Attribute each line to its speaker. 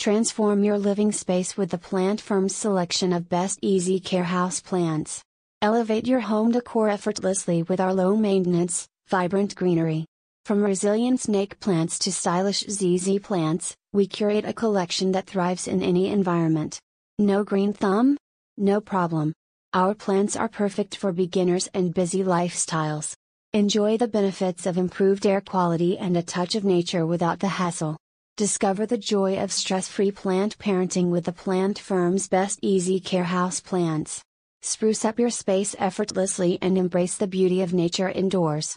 Speaker 1: Transform your living space with the Plant Firm's selection of best easy care house plants. Elevate your home decor effortlessly with our low maintenance, vibrant greenery. From resilient snake plants to stylish ZZ plants, we curate a collection that thrives in any environment. No green thumb? No problem. Our plants are perfect for beginners and busy lifestyles. Enjoy the benefits of improved air quality and a touch of nature without the hassle. Discover the joy of stress free plant parenting with the Plant Firm's best easy care house plants. Spruce up your space effortlessly and embrace the beauty of nature indoors.